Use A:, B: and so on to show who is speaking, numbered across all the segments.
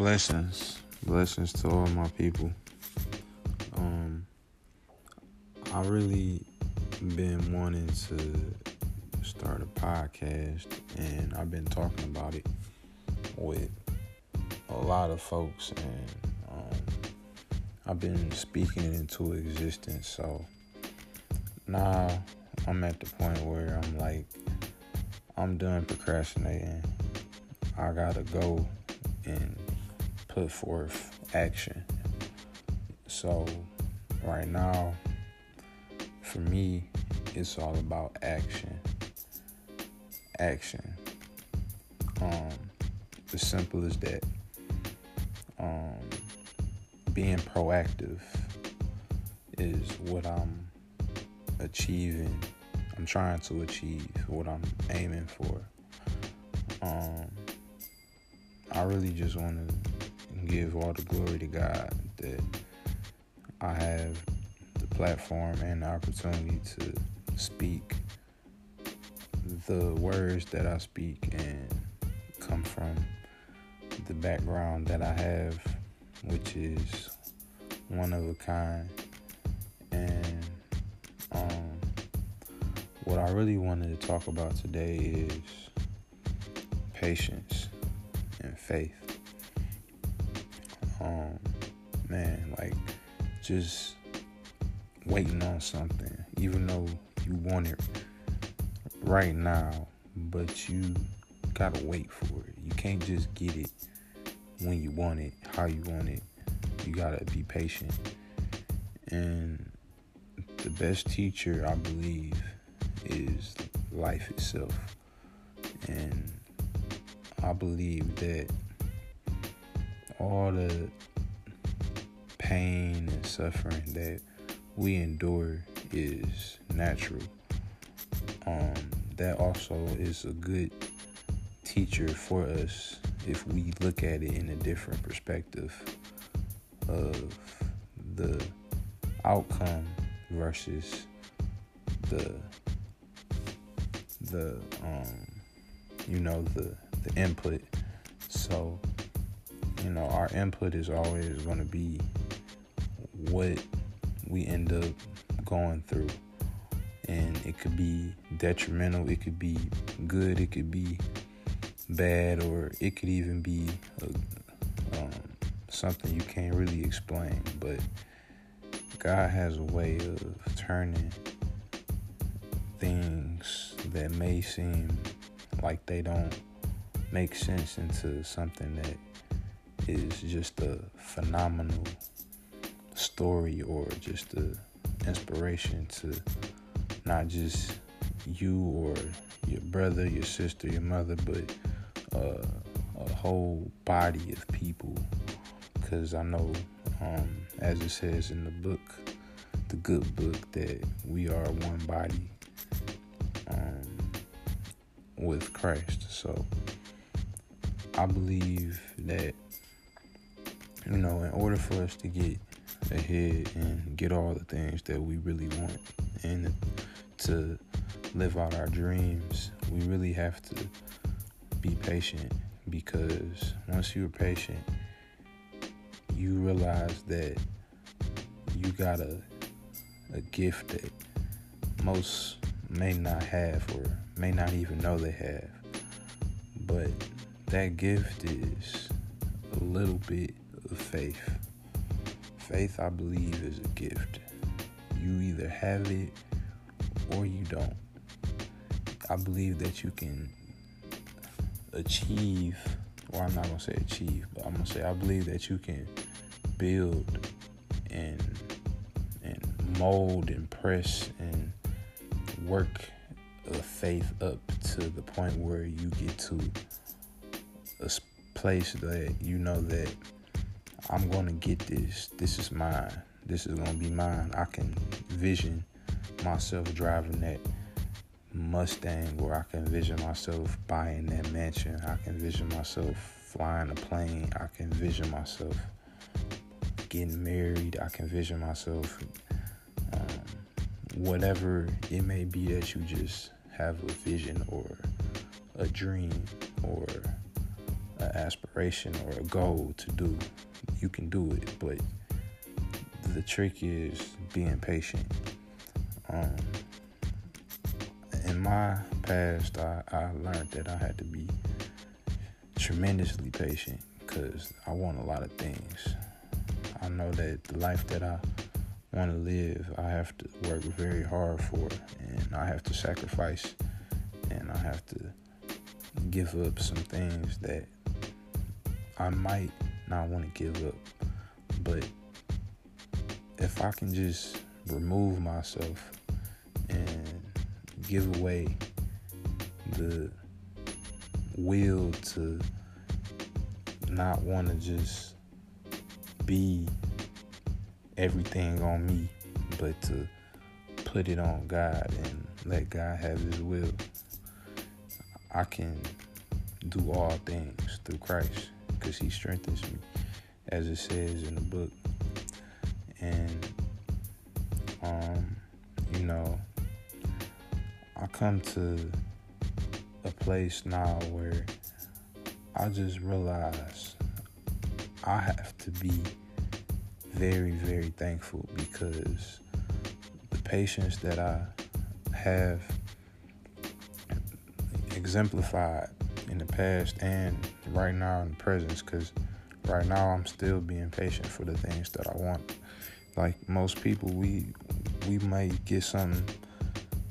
A: Blessings, blessings to all my people. Um, I really been wanting to start a podcast, and I've been talking about it with a lot of folks, and um, I've been speaking it into existence. So now I'm at the point where I'm like, I'm done procrastinating. I gotta go and put forth action. So, right now, for me, it's all about action. Action. Um, as simple as that. Um, being proactive is what I'm achieving. I'm trying to achieve what I'm aiming for. Um, I really just want to give all the glory to God that I have the platform and the opportunity to speak the words that I speak and come from the background that I have, which is one of a kind. And um, what I really wanted to talk about today is patience and faith um, man, like just waiting on something, even though you want it right now, but you gotta wait for it. You can't just get it when you want it, how you want it. You gotta be patient. And the best teacher, I believe, is life itself. And I believe that all the pain and suffering that we endure is natural. Um, that also is a good teacher for us if we look at it in a different perspective of the outcome versus the the um you know the the input so you know, our input is always going to be what we end up going through. And it could be detrimental, it could be good, it could be bad, or it could even be a, um, something you can't really explain. But God has a way of turning things that may seem like they don't make sense into something that is just a phenomenal story or just the inspiration to not just you or your brother, your sister, your mother, but uh, a whole body of people. Because I know, um, as it says in the book, the good book, that we are one body um, with Christ. So I believe that you know, in order for us to get ahead and get all the things that we really want and to live out our dreams, we really have to be patient because once you're patient, you realize that you got a, a gift that most may not have or may not even know they have. But that gift is a little bit of faith. Faith, I believe, is a gift. You either have it or you don't. I believe that you can achieve, or I'm not gonna say achieve, but I'm gonna say I believe that you can build and and mold and press and work a faith up to the point where you get to a place that you know that I'm gonna get this. This is mine. This is gonna be mine. I can vision myself driving that Mustang, or I can vision myself buying that mansion. I can vision myself flying a plane. I can vision myself getting married. I can vision myself, um, whatever it may be that you just have a vision or a dream or an aspiration or a goal to do, you can do it. But the trick is being patient. Um, in my past, I, I learned that I had to be tremendously patient because I want a lot of things. I know that the life that I want to live, I have to work very hard for, and I have to sacrifice, and I have to give up some things that I might not want to give up. But if I can just remove myself and give away the will to not want to just be everything on me, but to put it on God and let God have His will. I can do all things through Christ because He strengthens me, as it says in the book. And, um, you know, I come to a place now where I just realize I have to be very, very thankful because the patience that I have exemplified in the past and right now in the present, because right now I'm still being patient for the things that I want. Like most people, we we might get something,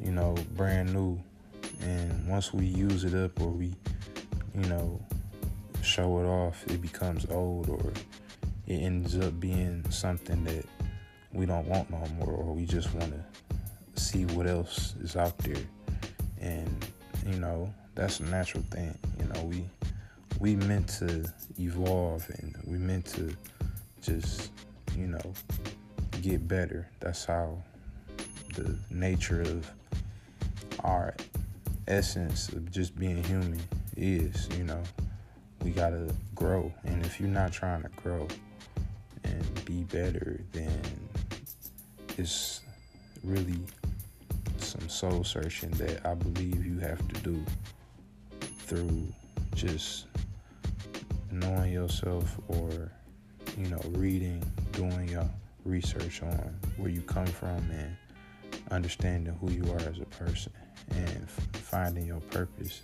A: you know, brand new, and once we use it up or we, you know, show it off, it becomes old or it ends up being something that we don't want no more or we just want to see what else is out there. And you know, that's a natural thing. You know, we we meant to evolve and we meant to just, you know, get better. That's how the nature of our essence of just being human is, you know we gotta grow. And if you're not trying to grow and be better, then it's really some soul searching that I believe you have to do through just knowing yourself or, you know, reading, doing your research on where you come from and understanding who you are as a person and finding your purpose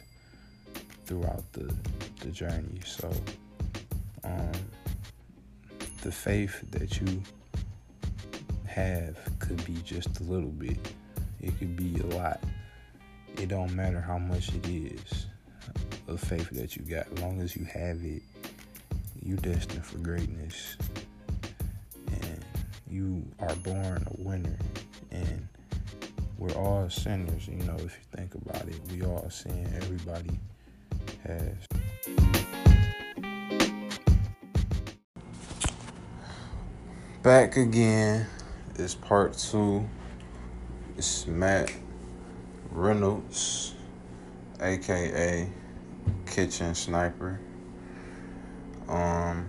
A: throughout the, the journey. So, um, the faith that you have could be just a little bit. It could be a lot. It don't matter how much it is of faith that you got. As long as you have it, you destined for greatness. And you are born a winner. And we're all sinners, you know, if you think about it. We all sin. Everybody has. Back again is part two. It's Matt Reynolds, aka Kitchen Sniper. Um,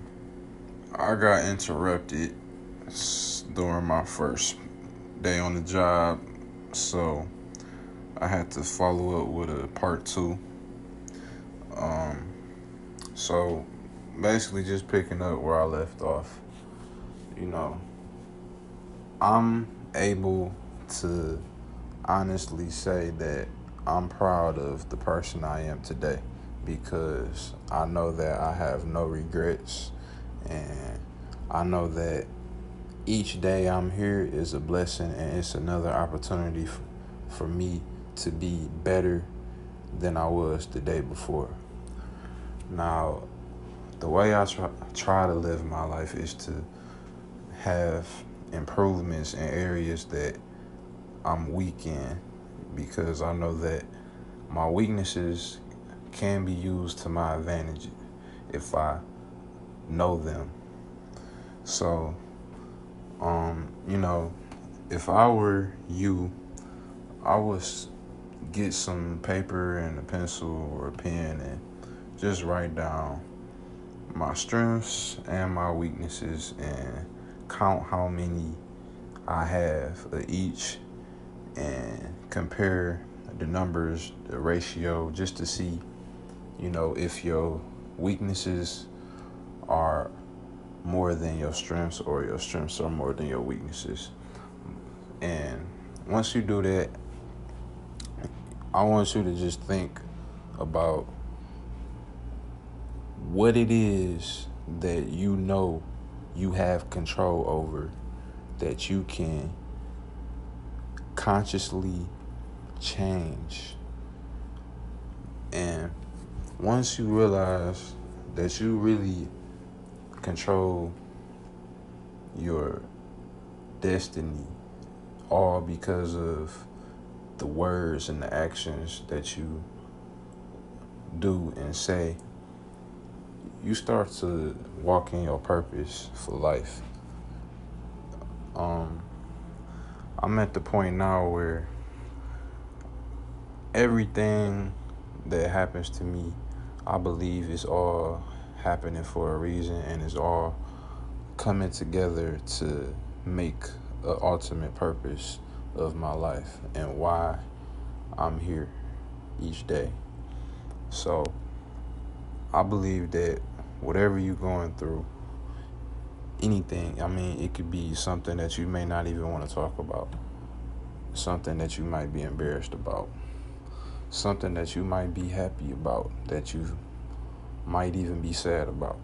A: I got interrupted during my first day on the job, so I had to follow up with a part two. Um, so basically, just picking up where I left off, you know, I'm able to honestly say that I'm proud of the person I am today because I know that I have no regrets and I know that each day I'm here is a blessing and it's another opportunity for, me to be better than I was the day before. Now, the way I try, try to live my life is to have improvements in areas that I'm weak in because I know that my weaknesses can be used to my advantage if I know them. So, um, you know, if I were you, I would get some paper and a pencil or a pen and just write down my strengths and my weaknesses and count how many I have of each and compare the numbers, the ratio, just to see, you know, if your weaknesses are more than your strengths or your strengths are more than your weaknesses. And once you do that, I want you to just think about what it is that you know you have control over that you can consciously change. And once you realize that you really control your destiny all because of the words and the actions that you do and say, you start to walk in your purpose for life. Um, I'm at the point now where everything that happens to me, I believe it's all happening for a reason and it's all coming together to make an ultimate purpose of my life and why I'm here each day. So I believe that whatever you're going through, anything, I mean, it could be something that you may not even want to talk about, something that you might be embarrassed about, something that you might be happy about, that you might even be sad about.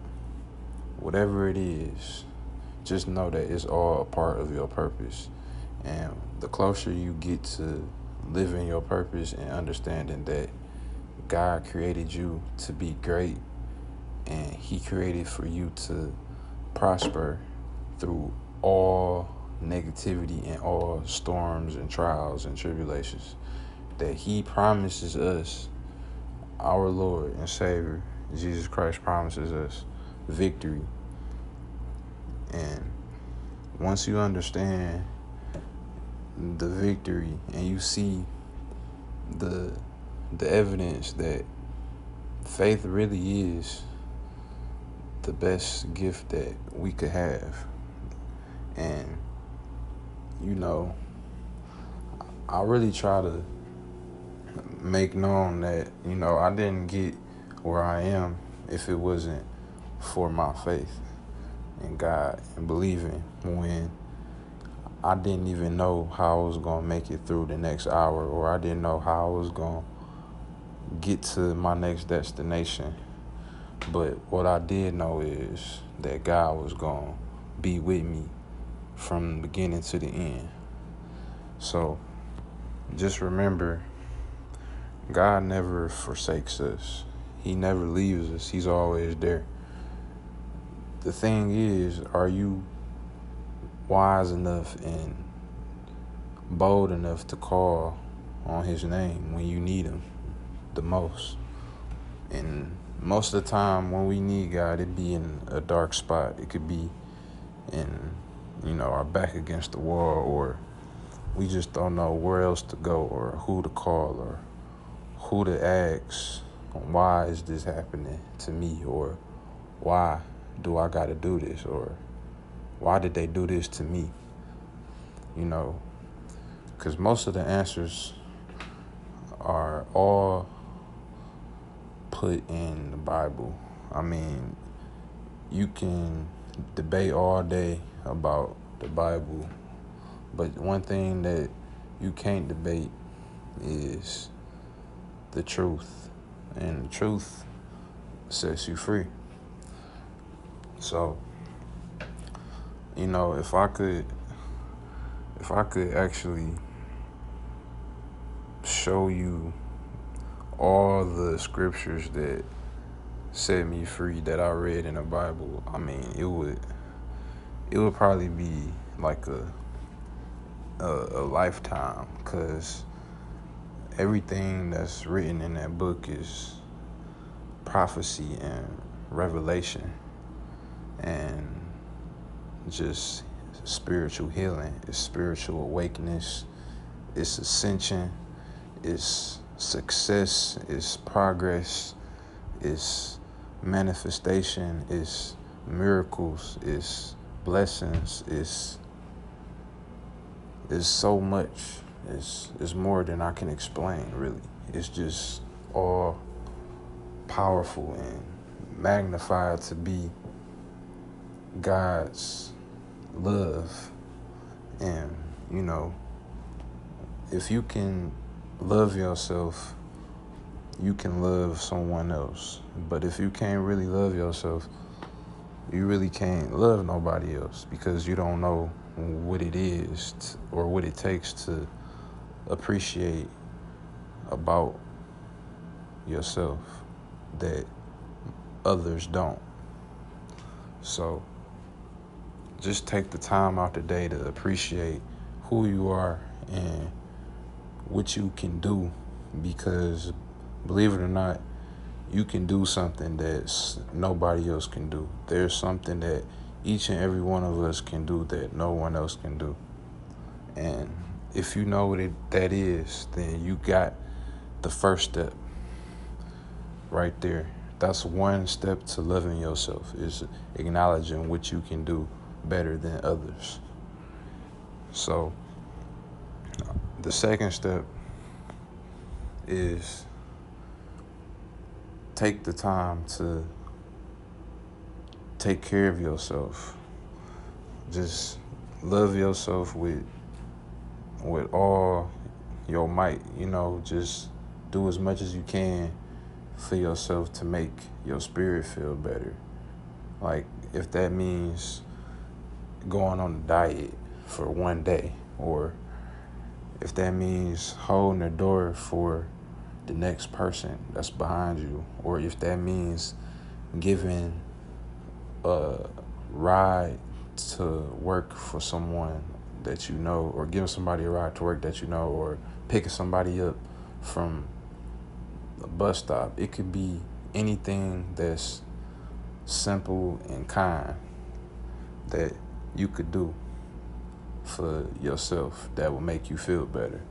A: Whatever it is, just know that it's all a part of your purpose. And the closer you get to living your purpose and understanding that God created you to be great and He created for you to prosper through all negativity and all storms and trials and tribulations, that He promises us, our Lord and Savior, Jesus Christ promises us victory. And once you understand the victory and you see the the evidence that faith really is the best gift that we could have. And you know, I really try to make known that, you know, I didn't get where I am if it wasn't for my faith in God and believing when I didn't even know how I was to make it through the next hour or I didn't know how I was to get to my next destination. But what I did know is that God was to be with me from the beginning to the end. So just remember, God never forsakes us. He never leaves us. He's always there. The thing is, are you wise enough and bold enough to call on his name when you need him the most? And most of the time when we need God, it be in a dark spot. It could be in, you know, our back against the wall or we just don't know where else to go or who to call or who to ask why is this happening to me or why do I got to do this or why did they do this to me? You know, because most of the answers are all put in the Bible. I mean, you can debate all day about the Bible, but one thing that you can't debate is the truth and the truth sets you free. So, you know, if I could, if I could actually show you all the scriptures that set me free that I read in the Bible, I mean, it would, it would probably be like a, a, a lifetime, cause everything that's written in that book is prophecy and revelation and just spiritual healing. It's spiritual awakeness. It's ascension. It's success. It's progress. It's manifestation. It's miracles. It's blessings. It's it's so much it's, it's more than I can explain, really. It's just all powerful and magnified to be God's love. And, you know, if you can love yourself, you can love someone else. But if you can't really love yourself, you really can't love nobody else because you don't know what it is to, or what it takes to appreciate about yourself that others don't. So just take the time out the day to appreciate who you are and what you can do because believe it or not, you can do something that nobody else can do. There's something that each and every one of us can do that no one else can do. And if you know what it, that is, then you got the first step right there. That's one step to loving yourself is acknowledging what you can do better than others. So the second step is take the time to take care of yourself. Just love yourself with with all your might, you know, just do as much as you can for yourself to make your spirit feel better. Like if that means going on a diet for one day or if that means holding the door for the next person that's behind you, or if that means giving a ride to work for someone that you know, or giving somebody a ride to work that you know, or picking somebody up from a bus stop. It could be anything that's simple and kind that you could do for yourself that will make you feel better.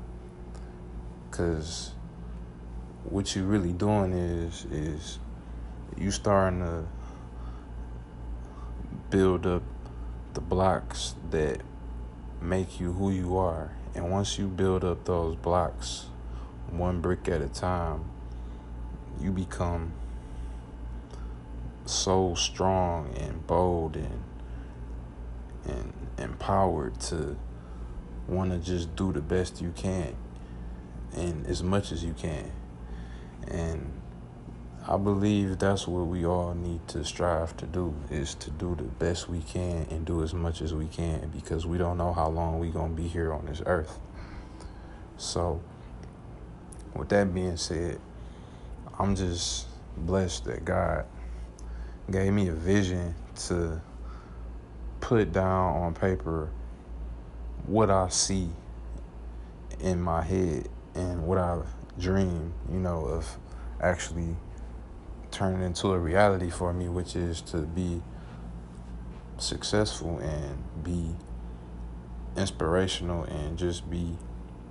A: Because what you're really doing is is you starting to build up the blocks that make you who you are. And once you build up those blocks one brick at a time, you become so strong and bold and and empowered to want to just do the best you can and as much as you can. And I believe that's what we all need to strive to do is to do the best we can and do as much as we can because we don't know how long we're going to be here on this earth. So, with that being said, I'm just blessed that God gave me a vision to put down on paper what I see in my head and what I dream, you know, of actually turning into a reality for me, which is to be successful and be inspirational and just be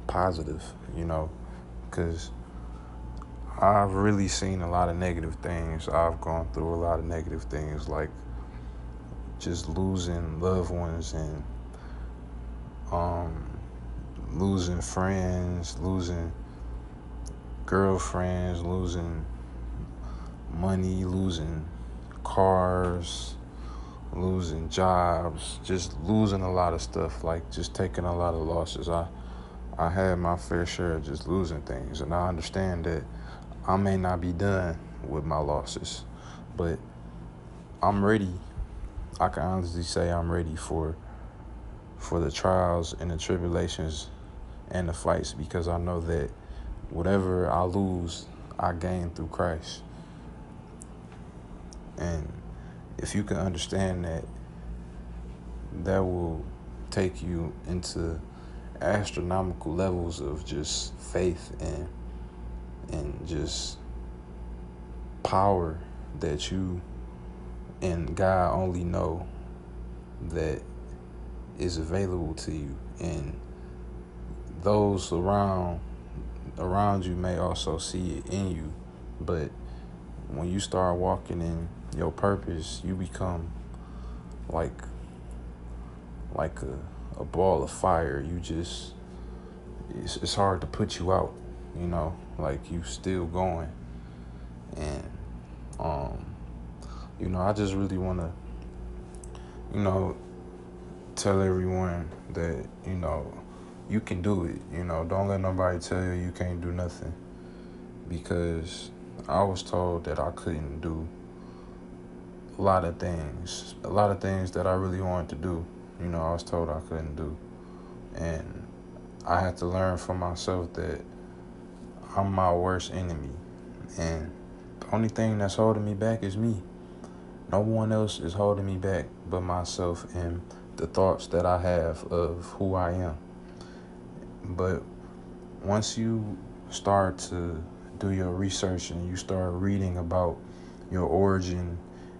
A: positive, you know, because I've really seen a lot of negative things. I've gone through a lot of negative things like just losing loved ones and um, losing friends, losing girlfriends, losing money, losing cars, losing jobs, just losing a lot of stuff, like just taking a lot of losses. I I had my fair share of just losing things and I understand that I may not be done with my losses, but I'm ready. I can honestly say I'm ready for for the trials and the tribulations and the fights because I know that whatever I lose, I gain through Christ. And if you can understand that, that will take you into astronomical levels of just faith and and just power that you and God only know that is available to you. And those around around you may also see it in you but when you start walking in your purpose you become like like a, a ball of fire you just it's, it's hard to put you out you know like you still going and um you know, I just really want to, you know, tell everyone that, you know, you can do it. You know, don't let nobody tell you you can't do nothing. Because I was told that I couldn't do a lot of things, a lot of things that I really wanted to do. You know, I was told I couldn't do. And I had to learn for myself that I'm my worst enemy. And the only thing that's holding me back is me. No one else is holding me back but myself and the thoughts that I have of who I am. But once you start to do your research and you start reading about your origin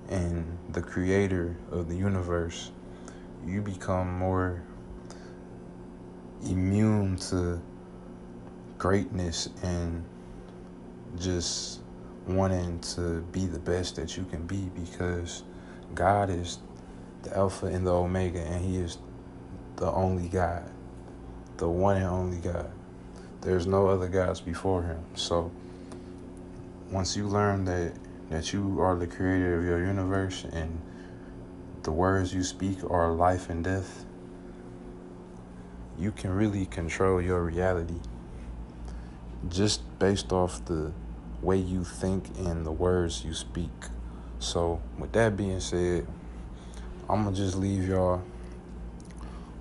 A: and the creator of the universe, you become more immune to greatness and just wanting to be the best that you can be because God is the Alpha and the Omega and He is the only God, the one and only God. There's no other gods before Him. So once you learn that that you are the creator of your universe and the words you speak are life and death, you can really control your reality. Just based off the way you think and the words you speak. So, with that being said, I'm gonna just leave y'all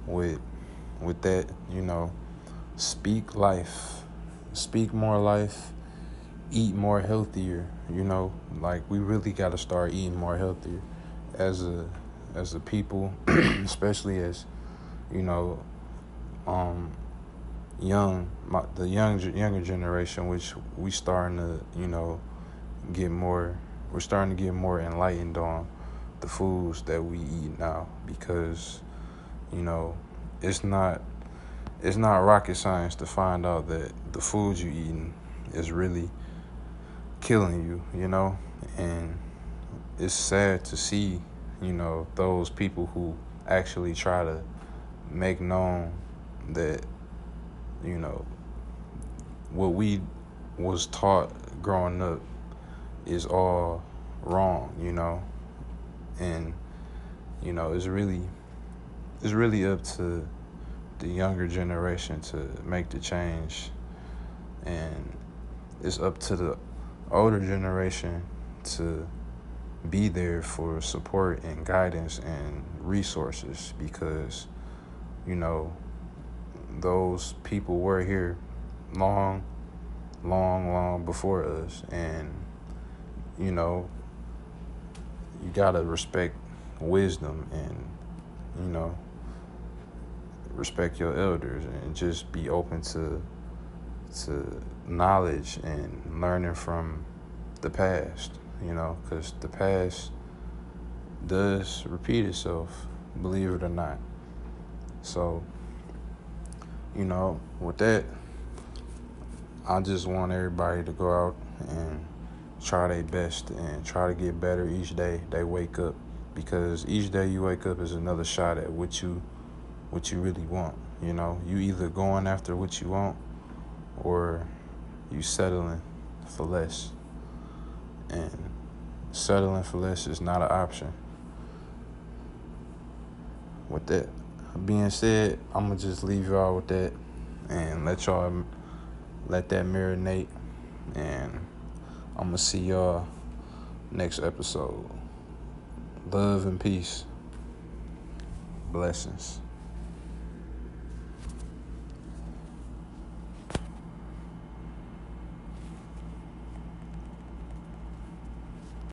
A: with with that, you know, speak life, speak more life, eat more healthier, you know, like we really got to start eating more healthier as a as a people, especially as you know, um young my, the young younger generation which we starting to you know get more we're starting to get more enlightened on the foods that we eat now because you know it's not it's not rocket science to find out that the foods you eating is really killing you you know? And it's sad to see you know those people who actually try to make known that you know, what we was taught growing up is all wrong, you know, and you know it's really it's really up to the younger generation to make the change, and it's up to the older generation to be there for support and guidance and resources because you know those people were here long, long, long before us. And, you know, you got to respect wisdom and, you know, respect your elders and just be open to to knowledge and learning from the past, you know, because the past does repeat itself, believe it or not. So, you know, with that, I just want everybody to go out and try their best and try to get better each day they wake up because each day you wake up is another shot at what you what you really want. You know, you either going after what you want or you settling for less. And settling for less is not an option. With that being said, I'm gonna just leave y'all with that and let y'all let that marinate. And I'm gonna see y'all next episode. Love and peace. Blessings.